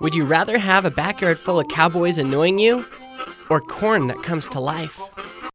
Would you rather have a backyard full of cowboys annoying you or corn that comes to life?